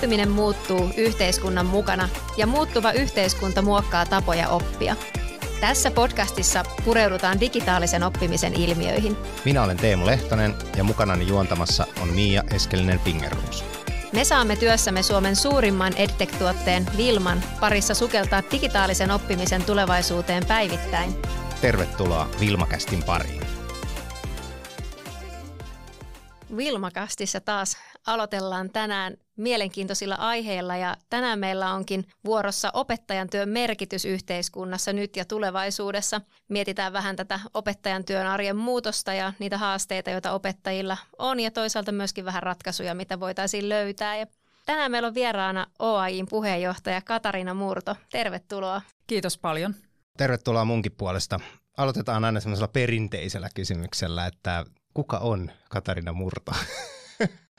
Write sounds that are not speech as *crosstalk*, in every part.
Oppiminen muuttuu yhteiskunnan mukana ja muuttuva yhteiskunta muokkaa tapoja oppia. Tässä podcastissa pureudutaan digitaalisen oppimisen ilmiöihin. Minä olen Teemu Lehtonen ja mukanani juontamassa on Miia Eskelinen Fingerruus. Me saamme työssämme Suomen suurimman EdTech-tuotteen Vilman parissa sukeltaa digitaalisen oppimisen tulevaisuuteen päivittäin. Tervetuloa Vilmakästin pariin. Vilmakastissa taas aloitellaan tänään mielenkiintoisilla aiheilla ja tänään meillä onkin vuorossa opettajan työn merkitys yhteiskunnassa nyt ja tulevaisuudessa. Mietitään vähän tätä opettajan työn arjen muutosta ja niitä haasteita, joita opettajilla on ja toisaalta myöskin vähän ratkaisuja, mitä voitaisiin löytää. Ja tänään meillä on vieraana OAIin puheenjohtaja Katarina Murto. Tervetuloa. Kiitos paljon. Tervetuloa munkin puolesta. Aloitetaan aina semmoisella perinteisellä kysymyksellä, että kuka on Katarina Murto? *laughs*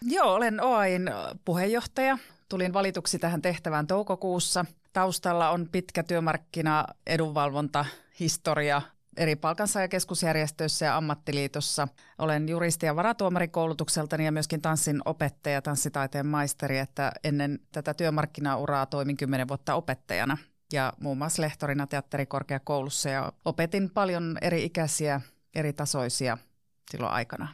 Joo, olen OAIn puheenjohtaja. Tulin valituksi tähän tehtävään toukokuussa. Taustalla on pitkä työmarkkina edunvalvonta historia eri palkansaajakeskusjärjestöissä ja ammattiliitossa. Olen juristi ja varatuomarikoulutukseltani ja myöskin tanssin opettaja, tanssitaiteen maisteri, että ennen tätä työmarkkinauraa toimin kymmenen vuotta opettajana ja muun muassa lehtorina teatterikorkeakoulussa ja opetin paljon eri ikäisiä, eri tasoisia silloin aikana.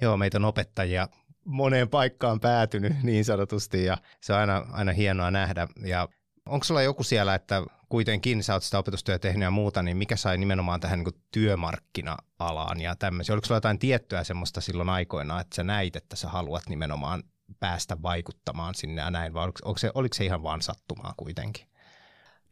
Joo, meitä on opettajia moneen paikkaan päätynyt *laughs* niin sanotusti ja se on aina, aina hienoa nähdä. Ja onko sulla joku siellä, että kuitenkin sä oot sitä opetustyötä tehnyt ja muuta, niin mikä sai nimenomaan tähän niin työmarkkina-alaan ja tämmöisiä? Oliko sulla jotain tiettyä semmoista silloin aikoina, että sä näit, että sä haluat nimenomaan päästä vaikuttamaan sinne ja näin, vai oliko, se, oliko se ihan vaan sattumaa kuitenkin?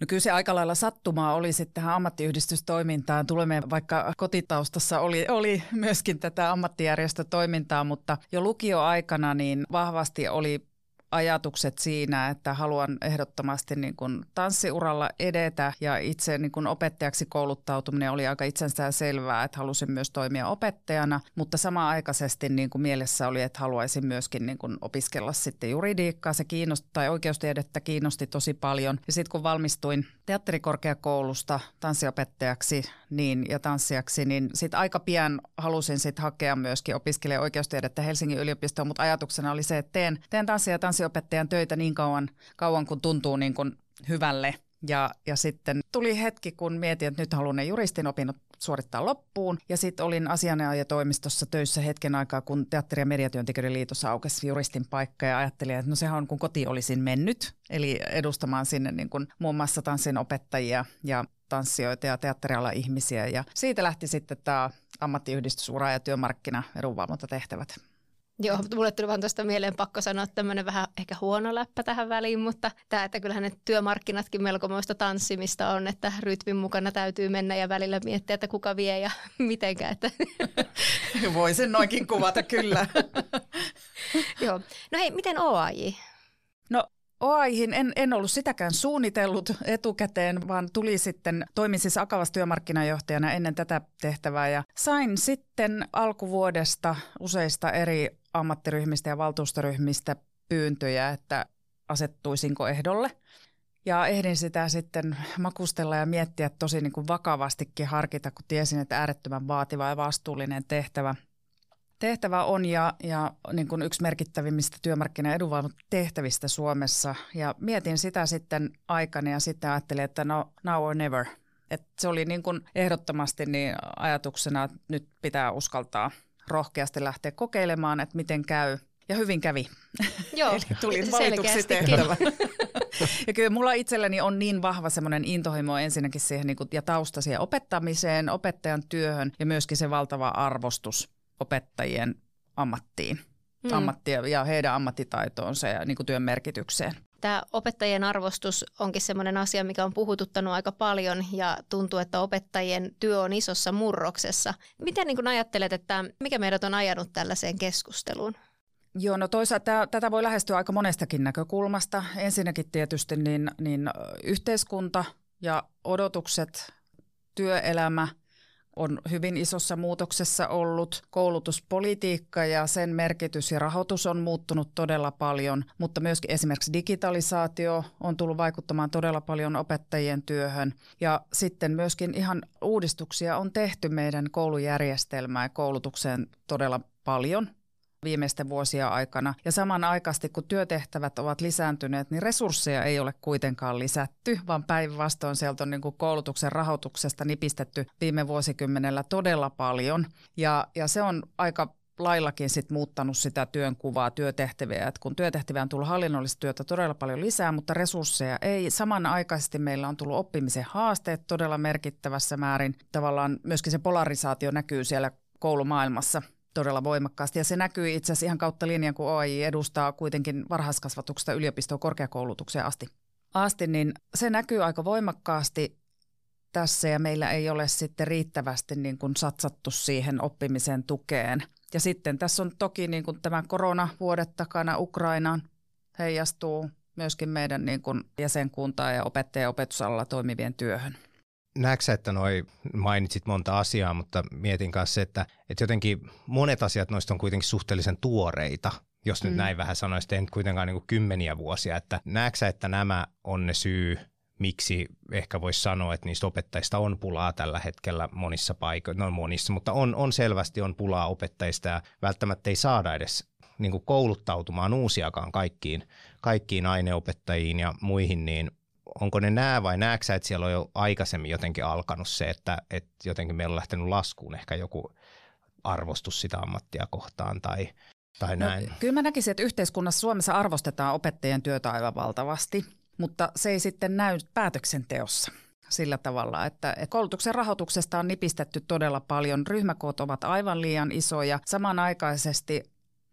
No kyllä se aika lailla sattumaa oli sitten tähän ammattiyhdistystoimintaan. Tulemme vaikka kotitaustassa oli, oli myöskin tätä ammattijärjestötoimintaa, mutta jo lukioaikana niin vahvasti oli ajatukset siinä, että haluan ehdottomasti niin kuin tanssiuralla edetä ja itse niin kuin opettajaksi kouluttautuminen oli aika itsensä selvää, että halusin myös toimia opettajana, mutta samaaikaisesti niin kuin mielessä oli, että haluaisin myöskin niin kuin opiskella sitten juridiikkaa, se kiinnosti, tai oikeustiedettä kiinnosti tosi paljon. Ja sitten kun valmistuin teatterikorkeakoulusta tanssiopettajaksi niin, ja tanssijaksi, niin sitten aika pian halusin sitten hakea myöskin opiskelemaan oikeustiedettä Helsingin yliopistoon, mutta ajatuksena oli se, että teen, teen tanssia ja tanssiopettajan töitä niin kauan, kauan kun tuntuu niin kuin hyvälle. Ja, ja sitten tuli hetki, kun mietin, että nyt haluan ne juristin opinnot suorittaa loppuun. Ja sitten olin asianajatoimistossa töissä hetken aikaa, kun Teatteri- ja mediatyöntekijöiden liitossa aukesi juristin paikka ja ajattelin, että no sehän on kun koti olisin mennyt. Eli edustamaan sinne niin kuin muun muassa tanssin opettajia ja tanssijoita ja teatterialan ihmisiä. Ja siitä lähti sitten tämä ammattiyhdistysura ja työmarkkina edunvalvontatehtävät. Joo, mulle tuli vaan tuosta mieleen pakko sanoa tämmöinen vähän ehkä huono läppä tähän väliin, mutta tämä, että kyllähän ne työmarkkinatkin melkomoista tanssimista on, että rytmin mukana täytyy mennä ja välillä miettiä, että kuka vie ja *laughs* mitenkä. Että. *laughs* Voisin noinkin kuvata, kyllä. *laughs* Joo. No hei, miten OAJ? No OAIhin en, en ollut sitäkään suunnitellut etukäteen, vaan tuli sitten, toimin siis Akavas työmarkkinajohtajana ennen tätä tehtävää ja sain sitten alkuvuodesta useista eri ammattiryhmistä ja valtuustoryhmistä pyyntöjä, että asettuisinko ehdolle. Ja ehdin sitä sitten makustella ja miettiä tosi niin kuin vakavastikin harkita, kun tiesin, että äärettömän vaativa ja vastuullinen tehtävä – tehtävä on ja, ja niin kuin yksi merkittävimmistä työmarkkina tehtävistä Suomessa. Ja mietin sitä sitten aikana ja sitten ajattelin, että no now or never. Et se oli niin kuin ehdottomasti niin ajatuksena, että nyt pitää uskaltaa rohkeasti lähteä kokeilemaan, että miten käy. Ja hyvin kävi. *laughs* Joo, Eli tulin valituksi tehtävä. *laughs* ja kyllä mulla itselläni on niin vahva semmoinen intohimo ensinnäkin siihen niin kuin, ja tausta siihen opettamiseen, opettajan työhön ja myöskin se valtava arvostus opettajien ammattiin, mm. ammattia ja heidän ammattitaitoonsa ja niin kuin työn merkitykseen. Tämä opettajien arvostus onkin sellainen asia, mikä on puhututtanut aika paljon ja tuntuu, että opettajien työ on isossa murroksessa. Miten niin ajattelet, että mikä meidät on ajanut tällaiseen keskusteluun? Joo, no toisaalta tätä voi lähestyä aika monestakin näkökulmasta. Ensinnäkin tietysti niin, niin yhteiskunta ja odotukset, työelämä – on hyvin isossa muutoksessa ollut. Koulutuspolitiikka ja sen merkitys ja rahoitus on muuttunut todella paljon, mutta myöskin esimerkiksi digitalisaatio on tullut vaikuttamaan todella paljon opettajien työhön. Ja sitten myöskin ihan uudistuksia on tehty meidän koulujärjestelmään ja koulutukseen todella paljon viimeisten vuosia aikana. Ja samanaikaisesti, kun työtehtävät ovat lisääntyneet, niin resursseja ei ole kuitenkaan lisätty, vaan päinvastoin sieltä on niin kuin koulutuksen rahoituksesta nipistetty viime vuosikymmenellä todella paljon. Ja, ja se on aika laillakin sit muuttanut sitä työnkuvaa, työtehtäviä. Et kun työtehtäviä on tullut hallinnollista työtä todella paljon lisää, mutta resursseja ei. Samanaikaisesti meillä on tullut oppimisen haasteet todella merkittävässä määrin. Tavallaan myöskin se polarisaatio näkyy siellä koulumaailmassa todella voimakkaasti. Ja se näkyy itse asiassa ihan kautta linjan, kun OAI edustaa kuitenkin varhaiskasvatuksesta yliopistoon korkeakoulutukseen asti. Asti, niin se näkyy aika voimakkaasti tässä ja meillä ei ole sitten riittävästi niin kuin satsattu siihen oppimisen tukeen. Ja sitten tässä on toki niin kuin tämä koronavuodet takana Ukrainaan heijastuu myöskin meidän niin kuin jäsenkuntaa ja opettaja- ja opetusalalla toimivien työhön. Näetkö että noi mainitsit monta asiaa, mutta mietin kanssa se, että, että jotenkin monet asiat noista on kuitenkin suhteellisen tuoreita, jos nyt mm. näin vähän sanoisi, ei kuitenkaan niin kymmeniä vuosia. Että näetkö että nämä on ne syy, miksi ehkä voisi sanoa, että niistä opettajista on pulaa tällä hetkellä monissa paikoissa, no monissa, mutta on, on selvästi on pulaa opettajista ja välttämättä ei saada edes niin kouluttautumaan uusiakaan kaikkiin, kaikkiin aineopettajiin ja muihin, niin onko ne nämä vai näetkö sä, että siellä on jo aikaisemmin jotenkin alkanut se, että, että jotenkin meillä on lähtenyt laskuun ehkä joku arvostus sitä ammattia kohtaan tai, tai no, näin? No, kyllä mä näkisin, että yhteiskunnassa Suomessa arvostetaan opettajien työtä aivan valtavasti, mutta se ei sitten näy päätöksenteossa sillä tavalla, että koulutuksen rahoituksesta on nipistetty todella paljon. Ryhmäkoot ovat aivan liian isoja. Samanaikaisesti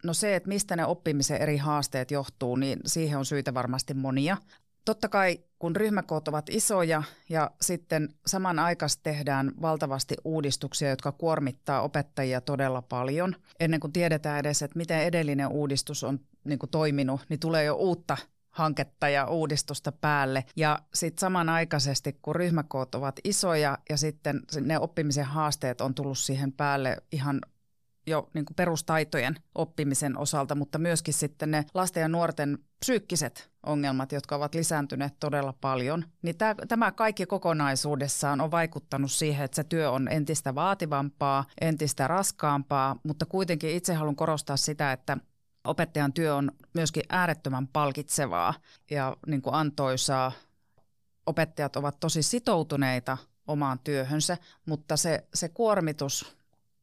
No se, että mistä ne oppimisen eri haasteet johtuu, niin siihen on syitä varmasti monia. Totta kai kun ryhmäkoot ovat isoja ja sitten samanaikaisesti tehdään valtavasti uudistuksia, jotka kuormittaa opettajia todella paljon. Ennen kuin tiedetään edes, että miten edellinen uudistus on niin kuin toiminut, niin tulee jo uutta hanketta ja uudistusta päälle. Ja sitten samanaikaisesti, kun ryhmäkoot ovat isoja ja sitten ne oppimisen haasteet on tullut siihen päälle ihan jo niin kuin perustaitojen oppimisen osalta, mutta myöskin sitten ne lasten ja nuorten psyykkiset ongelmat, jotka ovat lisääntyneet todella paljon, niin tämä, kaikki kokonaisuudessaan on vaikuttanut siihen, että se työ on entistä vaativampaa, entistä raskaampaa, mutta kuitenkin itse haluan korostaa sitä, että opettajan työ on myöskin äärettömän palkitsevaa ja niin kuin antoisaa. Opettajat ovat tosi sitoutuneita omaan työhönsä, mutta se, se kuormitus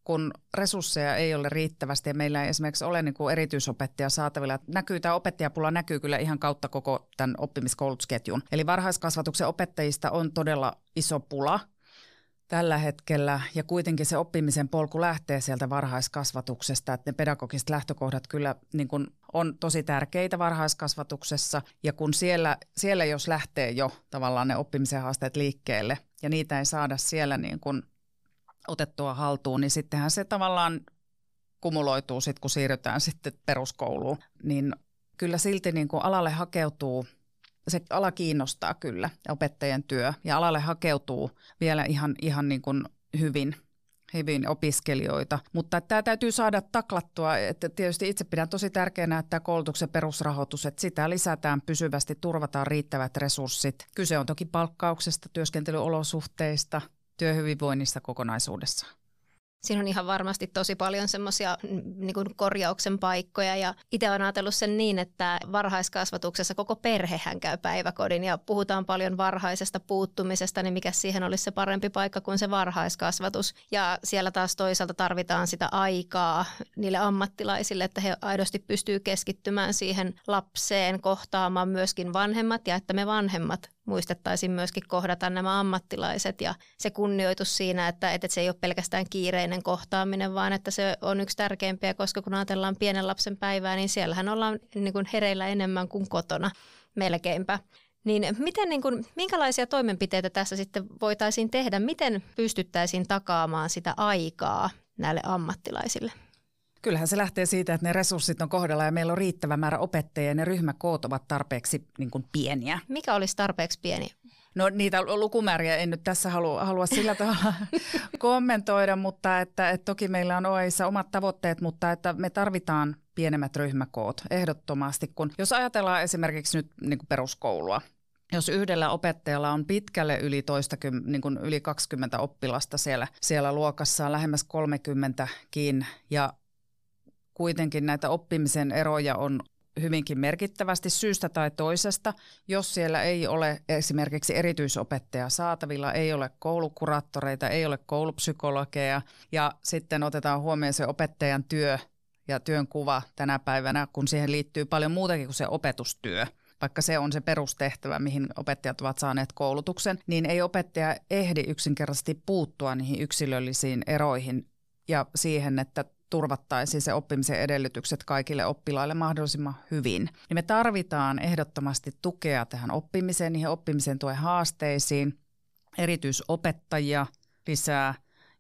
kun resursseja ei ole riittävästi ja meillä ei esimerkiksi ole niin kuin erityisopettaja saatavilla. Näkyy, tämä opettajapula näkyy kyllä ihan kautta koko tämän oppimiskoulutusketjun. Eli varhaiskasvatuksen opettajista on todella iso pula tällä hetkellä ja kuitenkin se oppimisen polku lähtee sieltä varhaiskasvatuksesta, että ne pedagogiset lähtökohdat kyllä niin kuin on tosi tärkeitä varhaiskasvatuksessa ja kun siellä, siellä jos lähtee jo tavallaan ne oppimisen haasteet liikkeelle ja niitä ei saada siellä niin kuin otettua haltuun, niin sittenhän se tavallaan kumuloituu sitten, kun siirrytään sitten peruskouluun. Niin kyllä silti niin kuin alalle hakeutuu, se ala kiinnostaa kyllä, opettajien työ, ja alalle hakeutuu vielä ihan, ihan niin kuin hyvin hyvin opiskelijoita, mutta tämä täytyy saada taklattua. Että tietysti itse pidän tosi tärkeänä, että koulutuksen perusrahoitus, että sitä lisätään pysyvästi, turvataan riittävät resurssit. Kyse on toki palkkauksesta, työskentelyolosuhteista, työhyvinvoinnista kokonaisuudessaan. Siinä on ihan varmasti tosi paljon semmoisia niin korjauksen paikkoja ja itse olen ajatellut sen niin, että varhaiskasvatuksessa koko perhehän käy päiväkodin ja puhutaan paljon varhaisesta puuttumisesta, niin mikä siihen olisi se parempi paikka kuin se varhaiskasvatus. Ja siellä taas toisaalta tarvitaan sitä aikaa niille ammattilaisille, että he aidosti pystyy keskittymään siihen lapseen, kohtaamaan myöskin vanhemmat ja että me vanhemmat muistettaisiin myöskin kohdata nämä ammattilaiset ja se kunnioitus siinä, että, että se ei ole pelkästään kiireinen kohtaaminen, vaan että se on yksi tärkeimpiä, koska kun ajatellaan pienen lapsen päivää, niin siellähän ollaan niin kuin hereillä enemmän kuin kotona melkeinpä. Niin miten, niin kuin, minkälaisia toimenpiteitä tässä sitten voitaisiin tehdä? Miten pystyttäisiin takaamaan sitä aikaa näille ammattilaisille? Kyllähän se lähtee siitä, että ne resurssit on kohdalla ja meillä on riittävä määrä opettajia ja ne ryhmäkoot ovat tarpeeksi niin kuin pieniä. Mikä olisi tarpeeksi pieni? No niitä lukumääriä en nyt tässä halua, halua sillä *laughs* tavalla kommentoida, mutta että, että toki meillä on OEissa omat tavoitteet, mutta että me tarvitaan pienemmät ryhmäkoot ehdottomasti. Kun, jos ajatellaan esimerkiksi nyt niin kuin peruskoulua, jos yhdellä opettajalla on pitkälle yli, toista, niin kuin yli 20 oppilasta siellä, siellä luokassa, lähemmäs 30kin, ja kuitenkin näitä oppimisen eroja on hyvinkin merkittävästi syystä tai toisesta. Jos siellä ei ole esimerkiksi erityisopettaja saatavilla, ei ole koulukuraattoreita, ei ole koulupsykologeja ja sitten otetaan huomioon se opettajan työ ja työn kuva tänä päivänä, kun siihen liittyy paljon muutakin kuin se opetustyö vaikka se on se perustehtävä, mihin opettajat ovat saaneet koulutuksen, niin ei opettaja ehdi yksinkertaisesti puuttua niihin yksilöllisiin eroihin ja siihen, että turvattaisiin se oppimisen edellytykset kaikille oppilaille mahdollisimman hyvin. Niin me tarvitaan ehdottomasti tukea tähän oppimiseen, niihin oppimisen tuen haasteisiin, erityisopettajia lisää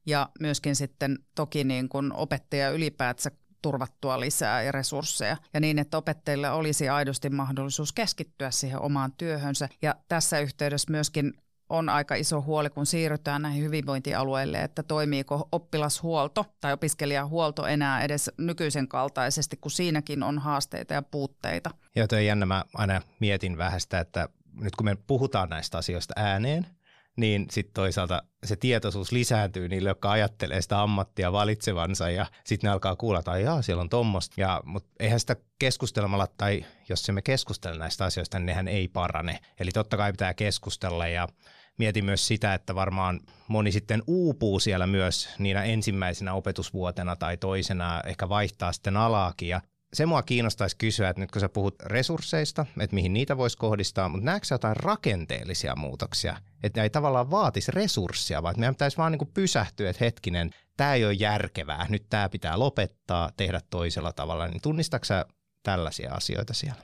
ja myöskin sitten toki niin kuin opettaja ylipäätänsä turvattua lisää ja resursseja ja niin, että opettajille olisi aidosti mahdollisuus keskittyä siihen omaan työhönsä. Ja tässä yhteydessä myöskin on aika iso huoli, kun siirrytään näihin hyvinvointialueille, että toimiiko oppilashuolto tai opiskelijahuolto enää edes nykyisen kaltaisesti, kun siinäkin on haasteita ja puutteita. Joo, toi jännä. Mä aina mietin vähän sitä, että nyt kun me puhutaan näistä asioista ääneen, niin sitten toisaalta se tietoisuus lisääntyy niille, jotka ajattelee sitä ammattia valitsevansa ja sitten ne alkaa kuulla, että jaa, siellä on tommosta. Ja, mutta eihän sitä keskustelemalla tai jos emme keskustele näistä asioista, niin nehän ei parane. Eli totta kai pitää keskustella ja mietin myös sitä, että varmaan moni sitten uupuu siellä myös niinä ensimmäisenä opetusvuotena tai toisena, ehkä vaihtaa sitten alaakin ja se mua kiinnostaisi kysyä, että nyt kun sä puhut resursseista, että mihin niitä voisi kohdistaa, mutta näetkö jotain rakenteellisia muutoksia? Että ei tavallaan vaatisi resursseja, vaan meidän pitäisi vaan niin pysähtyä, että hetkinen, tämä ei ole järkevää, nyt tämä pitää lopettaa, tehdä toisella tavalla. Niin tunnistatko sä tällaisia asioita siellä?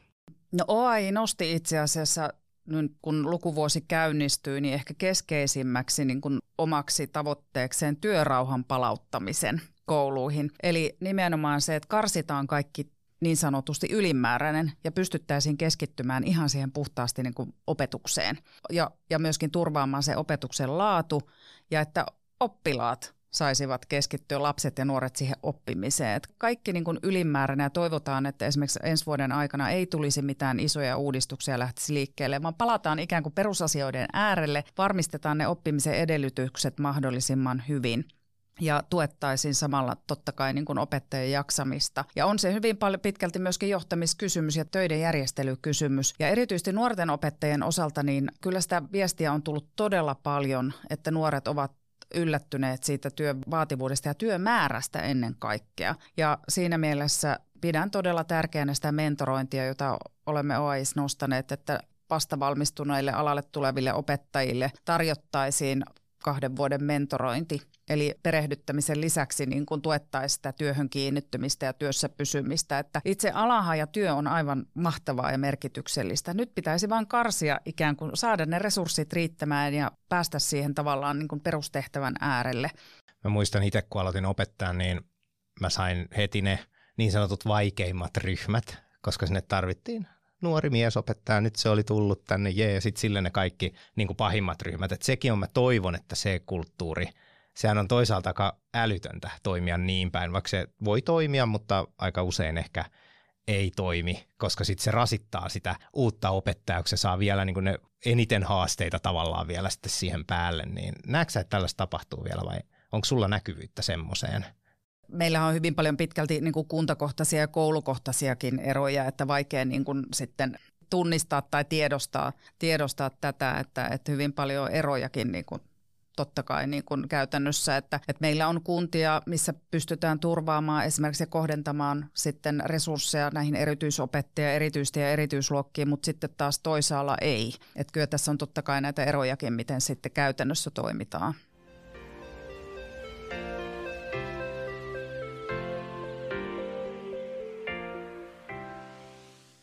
No OAI nosti itse asiassa nyt kun lukuvuosi käynnistyy, niin ehkä keskeisimmäksi niin kuin omaksi tavoitteekseen työrauhan palauttamisen kouluihin. Eli nimenomaan se, että karsitaan kaikki niin sanotusti ylimääräinen ja pystyttäisiin keskittymään ihan siihen puhtaasti niin kuin opetukseen ja, ja myöskin turvaamaan se opetuksen laatu ja että oppilaat saisivat keskittyä lapset ja nuoret siihen oppimiseen. Et kaikki niin kuin ylimääräinen ja toivotaan, että esimerkiksi ensi vuoden aikana ei tulisi mitään isoja uudistuksia lähtisi liikkeelle, vaan palataan ikään kuin perusasioiden äärelle, varmistetaan ne oppimisen edellytykset mahdollisimman hyvin – ja tuettaisiin samalla totta kai niin kuin opettajien jaksamista. Ja on se hyvin paljon pitkälti myöskin johtamiskysymys ja töiden järjestelykysymys. Ja erityisesti nuorten opettajien osalta niin kyllä sitä viestiä on tullut todella paljon, että nuoret ovat yllättyneet siitä työn vaativuudesta ja työmäärästä ennen kaikkea. Ja siinä mielessä pidän todella tärkeänä sitä mentorointia, jota olemme OAIS nostaneet, että vastavalmistuneille alalle tuleville opettajille tarjottaisiin kahden vuoden mentorointi Eli perehdyttämisen lisäksi niin kuin tuettaisiin sitä työhön kiinnittymistä ja työssä pysymistä. Että itse alaha ja työ on aivan mahtavaa ja merkityksellistä. Nyt pitäisi vain karsia ikään kuin saada ne resurssit riittämään ja päästä siihen tavallaan niin kuin perustehtävän äärelle. Mä muistan itse, kun aloitin opettaa, niin mä sain heti ne niin sanotut vaikeimmat ryhmät, koska sinne tarvittiin nuori mies opettaa, nyt se oli tullut tänne, jee, ja sitten sille ne kaikki niin kuin pahimmat ryhmät. Et sekin on, mä toivon, että se kulttuuri – sehän on toisaalta aika älytöntä toimia niin päin, vaikka se voi toimia, mutta aika usein ehkä ei toimi, koska sitten se rasittaa sitä uutta opettajaa, se saa vielä niin ne eniten haasteita tavallaan vielä sitten siihen päälle. Niin näetkö että tällaista tapahtuu vielä vai onko sulla näkyvyyttä semmoiseen? Meillä on hyvin paljon pitkälti niin kuin kuntakohtaisia ja koulukohtaisiakin eroja, että vaikea niin kuin sitten tunnistaa tai tiedostaa, tiedostaa tätä, että, että hyvin paljon erojakin niin kuin totta kai niin kuin käytännössä, että, että meillä on kuntia, missä pystytään turvaamaan esimerkiksi kohdentamaan sitten resursseja näihin erityisopettajia, erityistä ja erityisluokkiin, mutta sitten taas toisaalla ei. Että kyllä tässä on totta kai näitä erojakin, miten sitten käytännössä toimitaan.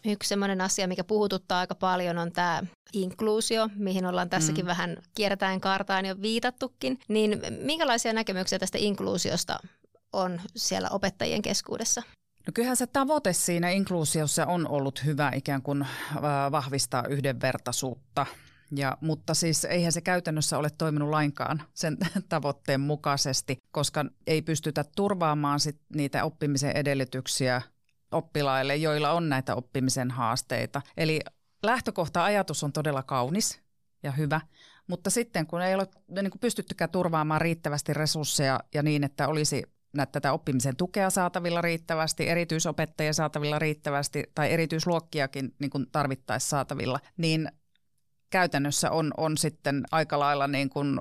Yksi sellainen asia, mikä puhututtaa aika paljon, on tämä inkluusio, mihin ollaan tässäkin mm. vähän kiertäen kartaan jo viitattukin. Niin minkälaisia näkemyksiä tästä inkluusiosta on siellä opettajien keskuudessa? No kyllähän se tavoite siinä inkluusiossa on ollut hyvä ikään kuin vahvistaa yhdenvertaisuutta. Ja, mutta siis eihän se käytännössä ole toiminut lainkaan sen *laughs* tavoitteen mukaisesti, koska ei pystytä turvaamaan sit niitä oppimisen edellytyksiä oppilaille, joilla on näitä oppimisen haasteita. Eli lähtökohta-ajatus on todella kaunis ja hyvä, mutta sitten kun ei ole niin kuin pystyttykään turvaamaan riittävästi resursseja ja niin, että olisi tätä oppimisen tukea saatavilla riittävästi, erityisopettajia saatavilla riittävästi tai erityisluokkiakin niin kuin tarvittaessa saatavilla, niin käytännössä on, on sitten aika lailla niin kuin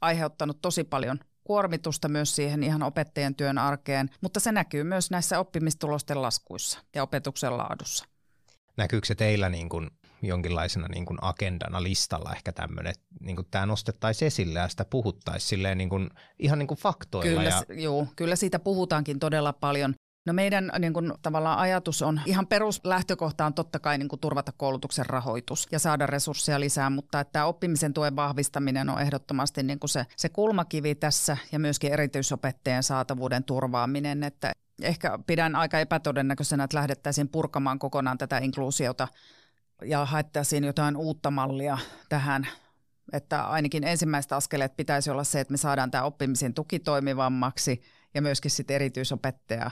aiheuttanut tosi paljon kuormitusta myös siihen ihan opettajien työn arkeen, mutta se näkyy myös näissä oppimistulosten laskuissa ja opetuksen laadussa. Näkyykö se teillä niin kuin jonkinlaisena niin kuin agendana listalla ehkä tämmöinen, että niin kuin tämä nostettaisiin esille ja sitä puhuttaisiin silleen niin kuin, ihan niin kuin faktoilla. Kyllä, ja... juu, kyllä siitä puhutaankin todella paljon. No meidän niin kuin, tavallaan ajatus on, ihan peruslähtökohta on totta kai niin kuin, turvata koulutuksen rahoitus ja saada resursseja lisää, mutta että oppimisen tuen vahvistaminen on ehdottomasti niin kuin se, se kulmakivi tässä ja myöskin erityisopettajien saatavuuden turvaaminen, että ehkä pidän aika epätodennäköisenä, että lähdettäisiin purkamaan kokonaan tätä inkluusiota ja haettaisiin jotain uutta mallia tähän että ainakin ensimmäiset askeleet pitäisi olla se, että me saadaan tämä oppimisen tuki toimivammaksi ja myöskin sitten erityisopettaja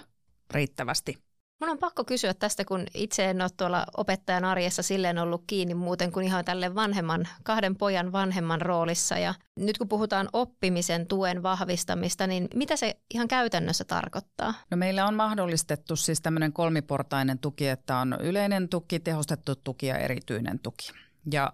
riittävästi. Mun on pakko kysyä tästä, kun itse en ole tuolla opettajan arjessa silleen ollut kiinni muuten kuin ihan tälle vanhemman, kahden pojan vanhemman roolissa. Ja nyt kun puhutaan oppimisen tuen vahvistamista, niin mitä se ihan käytännössä tarkoittaa? No meillä on mahdollistettu siis tämmöinen kolmiportainen tuki, että on yleinen tuki, tehostettu tuki ja erityinen tuki. Ja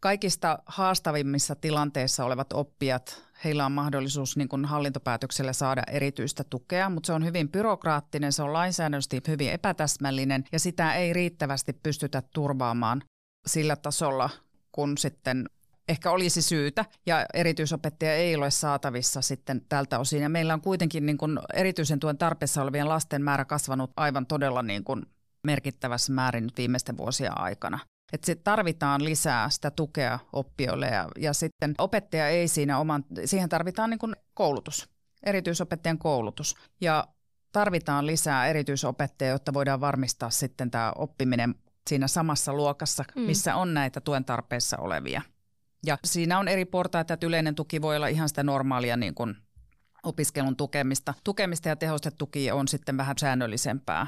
kaikista haastavimmissa tilanteissa olevat oppijat, heillä on mahdollisuus niin kuin hallintopäätöksellä saada erityistä tukea, mutta se on hyvin byrokraattinen, se on lainsäädännöllisesti hyvin epätäsmällinen ja sitä ei riittävästi pystytä turvaamaan sillä tasolla, kun sitten ehkä olisi syytä ja erityisopettaja ei ole saatavissa sitten tältä osin. Ja meillä on kuitenkin niin kuin erityisen tuen tarpeessa olevien lasten määrä kasvanut aivan todella niin kuin merkittävässä määrin viimeisten vuosien aikana. Että sit tarvitaan lisää sitä tukea oppijoille ja, ja sitten opettaja ei siinä oman, siihen tarvitaan niin kuin koulutus, erityisopettajan koulutus. Ja tarvitaan lisää erityisopettajia, jotta voidaan varmistaa sitten tämä oppiminen siinä samassa luokassa, mm. missä on näitä tuen tarpeessa olevia. Ja siinä on eri portaita, että yleinen tuki voi olla ihan sitä normaalia niin kuin opiskelun tukemista. Tukemista ja tehostettu tuki on sitten vähän säännöllisempää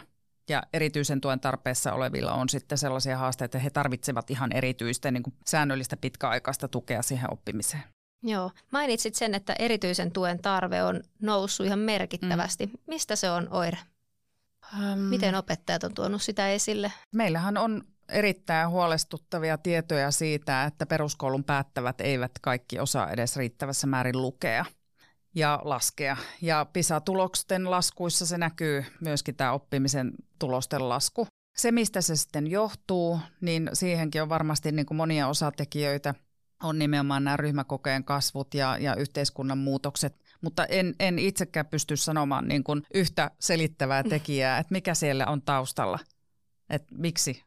ja erityisen tuen tarpeessa olevilla on sitten sellaisia haasteita, että he tarvitsevat ihan erityistä niin kuin säännöllistä pitkäaikaista tukea siihen oppimiseen. Joo. Mainitsit sen, että erityisen tuen tarve on noussut ihan merkittävästi. Mm. Mistä se on oire? Um, Miten opettajat on tuonut sitä esille? Meillähän on erittäin huolestuttavia tietoja siitä, että peruskoulun päättävät eivät kaikki osaa edes riittävässä määrin lukea – ja laskea. Ja PISA-tulosten laskuissa se näkyy myöskin tämä oppimisen tulosten lasku. Se, mistä se sitten johtuu, niin siihenkin on varmasti niin kuin monia osatekijöitä. On nimenomaan nämä ryhmäkokeen kasvut ja, ja yhteiskunnan muutokset. Mutta en, en itsekään pysty sanomaan niin kuin yhtä selittävää tekijää, että mikä siellä on taustalla. Että miksi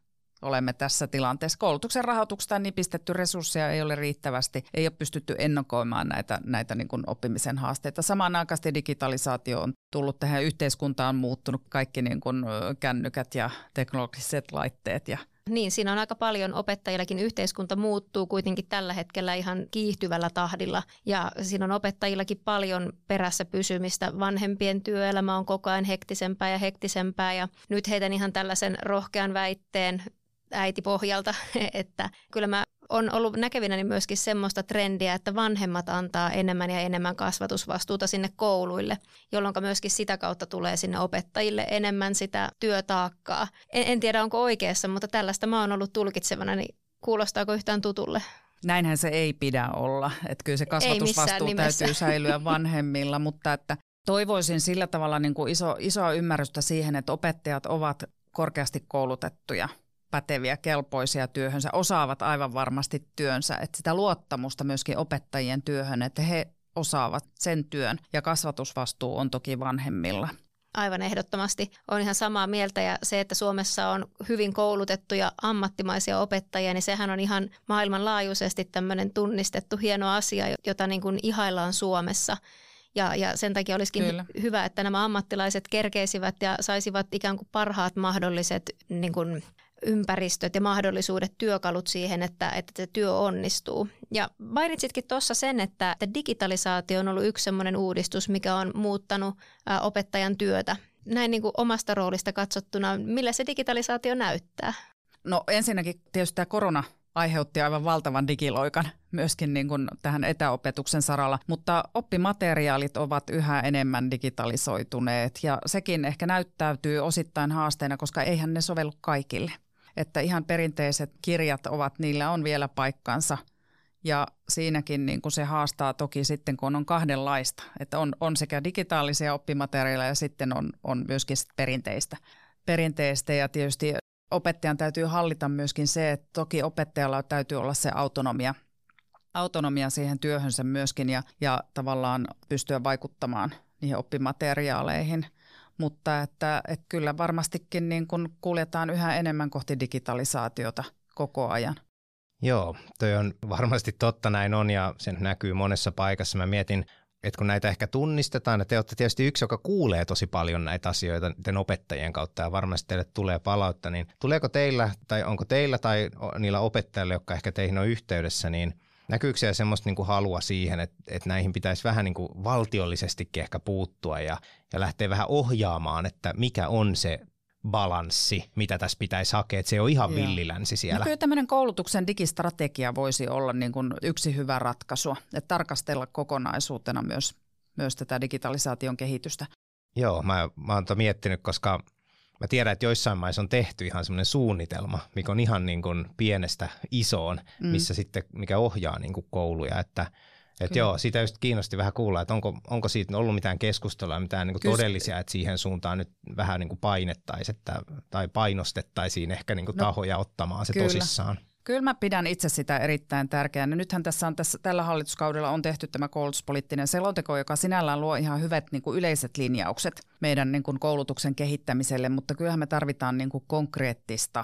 olemme tässä tilanteessa. Koulutuksen rahoituksesta nipistetty resursseja ei ole riittävästi, ei ole pystytty ennakoimaan näitä, näitä niin kuin oppimisen haasteita. Samanaikaisesti digitalisaatio on tullut tähän yhteiskuntaan, muuttunut kaikki niin kuin kännykät ja teknologiset laitteet ja niin, siinä on aika paljon opettajillakin. Yhteiskunta muuttuu kuitenkin tällä hetkellä ihan kiihtyvällä tahdilla ja siinä on opettajillakin paljon perässä pysymistä. Vanhempien työelämä on koko ajan hektisempää ja hektisempää ja nyt heitän ihan tällaisen rohkean väitteen äitipohjalta, *laughs* että kyllä mä on ollut näkevinäni myöskin semmoista trendiä, että vanhemmat antaa enemmän ja enemmän kasvatusvastuuta sinne kouluille, jolloin myöskin sitä kautta tulee sinne opettajille enemmän sitä työtaakkaa. En, en tiedä, onko oikeassa, mutta tällaista mä oon ollut tulkitsevana, niin kuulostaako yhtään tutulle? Näinhän se ei pidä olla, että kyllä se kasvatusvastuu täytyy *laughs* säilyä vanhemmilla, mutta että toivoisin sillä tavalla niin kuin iso, isoa ymmärrystä siihen, että opettajat ovat korkeasti koulutettuja – päteviä, kelpoisia työhönsä, osaavat aivan varmasti työnsä. Että sitä luottamusta myöskin opettajien työhön, että he osaavat sen työn ja kasvatusvastuu on toki vanhemmilla. Aivan ehdottomasti. on ihan samaa mieltä ja se, että Suomessa on hyvin koulutettuja ammattimaisia opettajia, niin sehän on ihan maailmanlaajuisesti tämmöinen tunnistettu hieno asia, jota niin kuin ihaillaan Suomessa. Ja, ja sen takia olisikin Kyllä. hyvä, että nämä ammattilaiset kerkeisivät ja saisivat ikään kuin parhaat mahdolliset niin kuin ympäristöt ja mahdollisuudet, työkalut siihen, että, että se työ onnistuu. Ja mainitsitkin tuossa sen, että, että digitalisaatio on ollut yksi sellainen uudistus, mikä on muuttanut ä, opettajan työtä. Näin niin kuin omasta roolista katsottuna, millä se digitalisaatio näyttää? No ensinnäkin tietysti tämä korona aiheutti aivan valtavan digiloikan myöskin niin kuin tähän etäopetuksen saralla, mutta oppimateriaalit ovat yhä enemmän digitalisoituneet ja sekin ehkä näyttäytyy osittain haasteena, koska eihän ne sovellu kaikille. Että ihan perinteiset kirjat ovat, niillä on vielä paikkansa ja siinäkin niin kuin se haastaa toki sitten, kun on kahdenlaista, että on, on sekä digitaalisia oppimateriaaleja ja sitten on, on myöskin perinteistä perinteistä ja tietysti opettajan täytyy hallita myöskin se, että toki opettajalla täytyy olla se autonomia, autonomia siihen työhönsä myöskin ja, ja tavallaan pystyä vaikuttamaan niihin oppimateriaaleihin. Mutta että, että kyllä varmastikin niin kun kuljetaan yhä enemmän kohti digitalisaatiota koko ajan. Joo, toi on varmasti totta, näin on ja sen näkyy monessa paikassa. Mä mietin että kun näitä ehkä tunnistetaan, ja te olette tietysti yksi, joka kuulee tosi paljon näitä asioita ten opettajien kautta, ja varmasti teille tulee palautta, niin tuleeko teillä, tai onko teillä tai niillä opettajilla, jotka ehkä teihin on yhteydessä, niin näkyykö siellä semmoista niin kuin halua siihen, että, että näihin pitäisi vähän niin kuin valtiollisestikin ehkä puuttua ja, ja lähteä vähän ohjaamaan, että mikä on se balanssi, mitä tässä pitäisi hakea, että se on ihan villilänsi siellä. No kyllä tämmöinen koulutuksen digistrategia voisi olla niin kuin yksi hyvä ratkaisu, että tarkastella kokonaisuutena myös, myös tätä digitalisaation kehitystä. Joo, mä, mä oon miettinyt, koska mä tiedän, että joissain maissa on tehty ihan semmoinen suunnitelma, mikä on ihan niin kuin pienestä isoon, mm. missä sitten, mikä ohjaa niin kuin kouluja, että – et joo, siitä just kiinnosti vähän kuulla, että onko, onko siitä ollut mitään keskustelua, mitään niin todellisia, että siihen suuntaan nyt vähän niin painettaisiin että, tai painostettaisiin ehkä niin no, tahoja ottamaan se kyllä. tosissaan. Kyllä mä pidän itse sitä erittäin tärkeänä. Nythän tässä on tässä, tällä hallituskaudella on tehty tämä koulutuspoliittinen selonteko, joka sinällään luo ihan hyvät niin kuin yleiset linjaukset meidän niin kuin koulutuksen kehittämiselle, mutta kyllähän me tarvitaan niin kuin konkreettista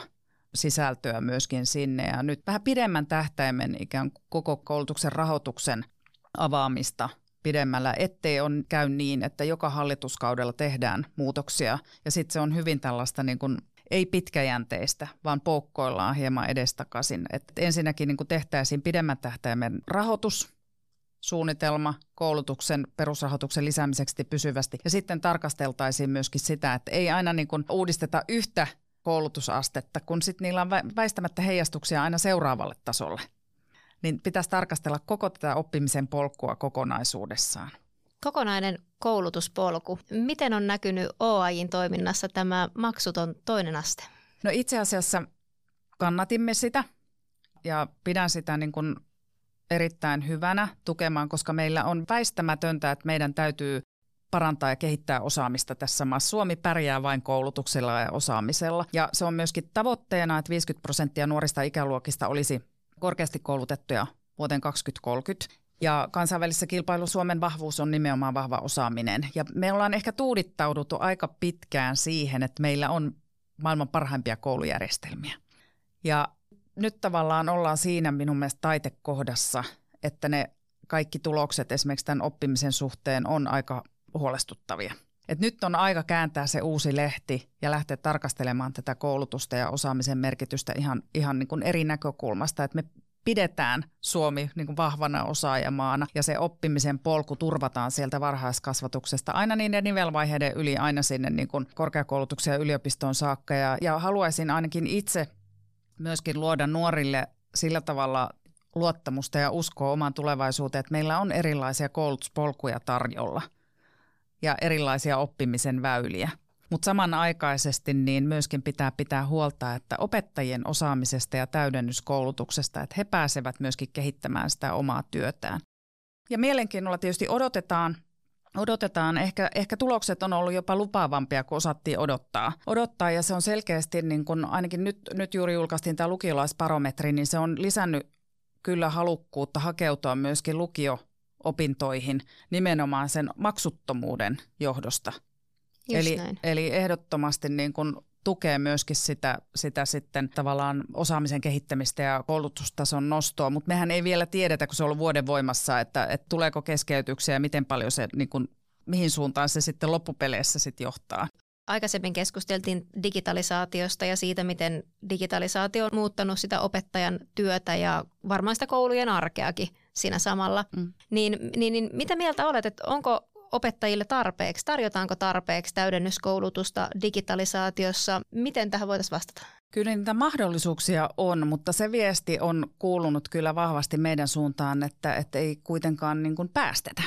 sisältöä myöskin sinne. Ja nyt vähän pidemmän tähtäimen ikään kuin koko koulutuksen rahoituksen avaamista pidemmällä, ettei on käy niin, että joka hallituskaudella tehdään muutoksia ja sitten se on hyvin tällaista niin kuin ei pitkäjänteistä, vaan poukkoillaan hieman edestakaisin. Et ensinnäkin niin tehtäisiin pidemmän tähtäimen rahoitus, suunnitelma koulutuksen perusrahoituksen lisäämiseksi pysyvästi. Ja sitten tarkasteltaisiin myöskin sitä, että ei aina niin kuin uudisteta yhtä koulutusastetta, kun sitten niillä on väistämättä heijastuksia aina seuraavalle tasolle niin pitäisi tarkastella koko tätä oppimisen polkua kokonaisuudessaan. Kokonainen koulutuspolku. Miten on näkynyt OAJin toiminnassa tämä maksuton toinen aste? No itse asiassa kannatimme sitä ja pidän sitä niin kuin erittäin hyvänä tukemaan, koska meillä on väistämätöntä, että meidän täytyy parantaa ja kehittää osaamista tässä maassa. Suomi pärjää vain koulutuksella ja osaamisella. Ja se on myöskin tavoitteena, että 50 prosenttia nuorista ikäluokista olisi korkeasti koulutettuja vuoteen 2030. Ja kansainvälisessä kilpailussa Suomen vahvuus on nimenomaan vahva osaaminen. Ja me ollaan ehkä tuudittauduttu aika pitkään siihen, että meillä on maailman parhaimpia koulujärjestelmiä. Ja nyt tavallaan ollaan siinä minun mielestä taitekohdassa, että ne kaikki tulokset esimerkiksi tämän oppimisen suhteen on aika huolestuttavia. Et nyt on aika kääntää se uusi lehti ja lähteä tarkastelemaan tätä koulutusta ja osaamisen merkitystä ihan, ihan niin kuin eri näkökulmasta, että me pidetään Suomi niin kuin vahvana osaajamaana ja se oppimisen polku turvataan sieltä varhaiskasvatuksesta aina niiden nivelvaiheiden yli aina sinne niin kuin korkeakoulutuksen ja yliopistoon saakka. Ja, ja haluaisin ainakin itse myöskin luoda nuorille sillä tavalla luottamusta ja uskoa omaan tulevaisuuteen, että meillä on erilaisia koulutuspolkuja tarjolla – ja erilaisia oppimisen väyliä. Mutta samanaikaisesti niin myöskin pitää pitää huolta, että opettajien osaamisesta ja täydennyskoulutuksesta, että he pääsevät myöskin kehittämään sitä omaa työtään. Ja mielenkiinnolla tietysti odotetaan, odotetaan ehkä, ehkä tulokset on ollut jopa lupaavampia kuin osattiin odottaa. Odottaa ja se on selkeästi, niin kun ainakin nyt, nyt juuri julkaistiin tämä lukiolaisbarometri, niin se on lisännyt kyllä halukkuutta hakeutua myöskin lukio opintoihin nimenomaan sen maksuttomuuden johdosta. Eli, eli ehdottomasti niin kun tukee myöskin sitä, sitä sitten tavallaan osaamisen kehittämistä ja koulutustason nostoa, mutta mehän ei vielä tiedetä, kun se on ollut vuoden voimassa, että, että tuleeko keskeytyksiä ja miten paljon se, niin kun, mihin suuntaan se sitten loppupeleissä sitten johtaa. Aikaisemmin keskusteltiin digitalisaatiosta ja siitä, miten digitalisaatio on muuttanut sitä opettajan työtä ja varmaan sitä koulujen arkeakin siinä samalla. Mm. Niin, niin, niin mitä mieltä olet, että onko opettajille tarpeeksi, tarjotaanko tarpeeksi täydennyskoulutusta digitalisaatiossa? Miten tähän voitaisiin vastata? Kyllä niitä mahdollisuuksia on, mutta se viesti on kuulunut kyllä vahvasti meidän suuntaan, että, että ei kuitenkaan niin kuin päästetä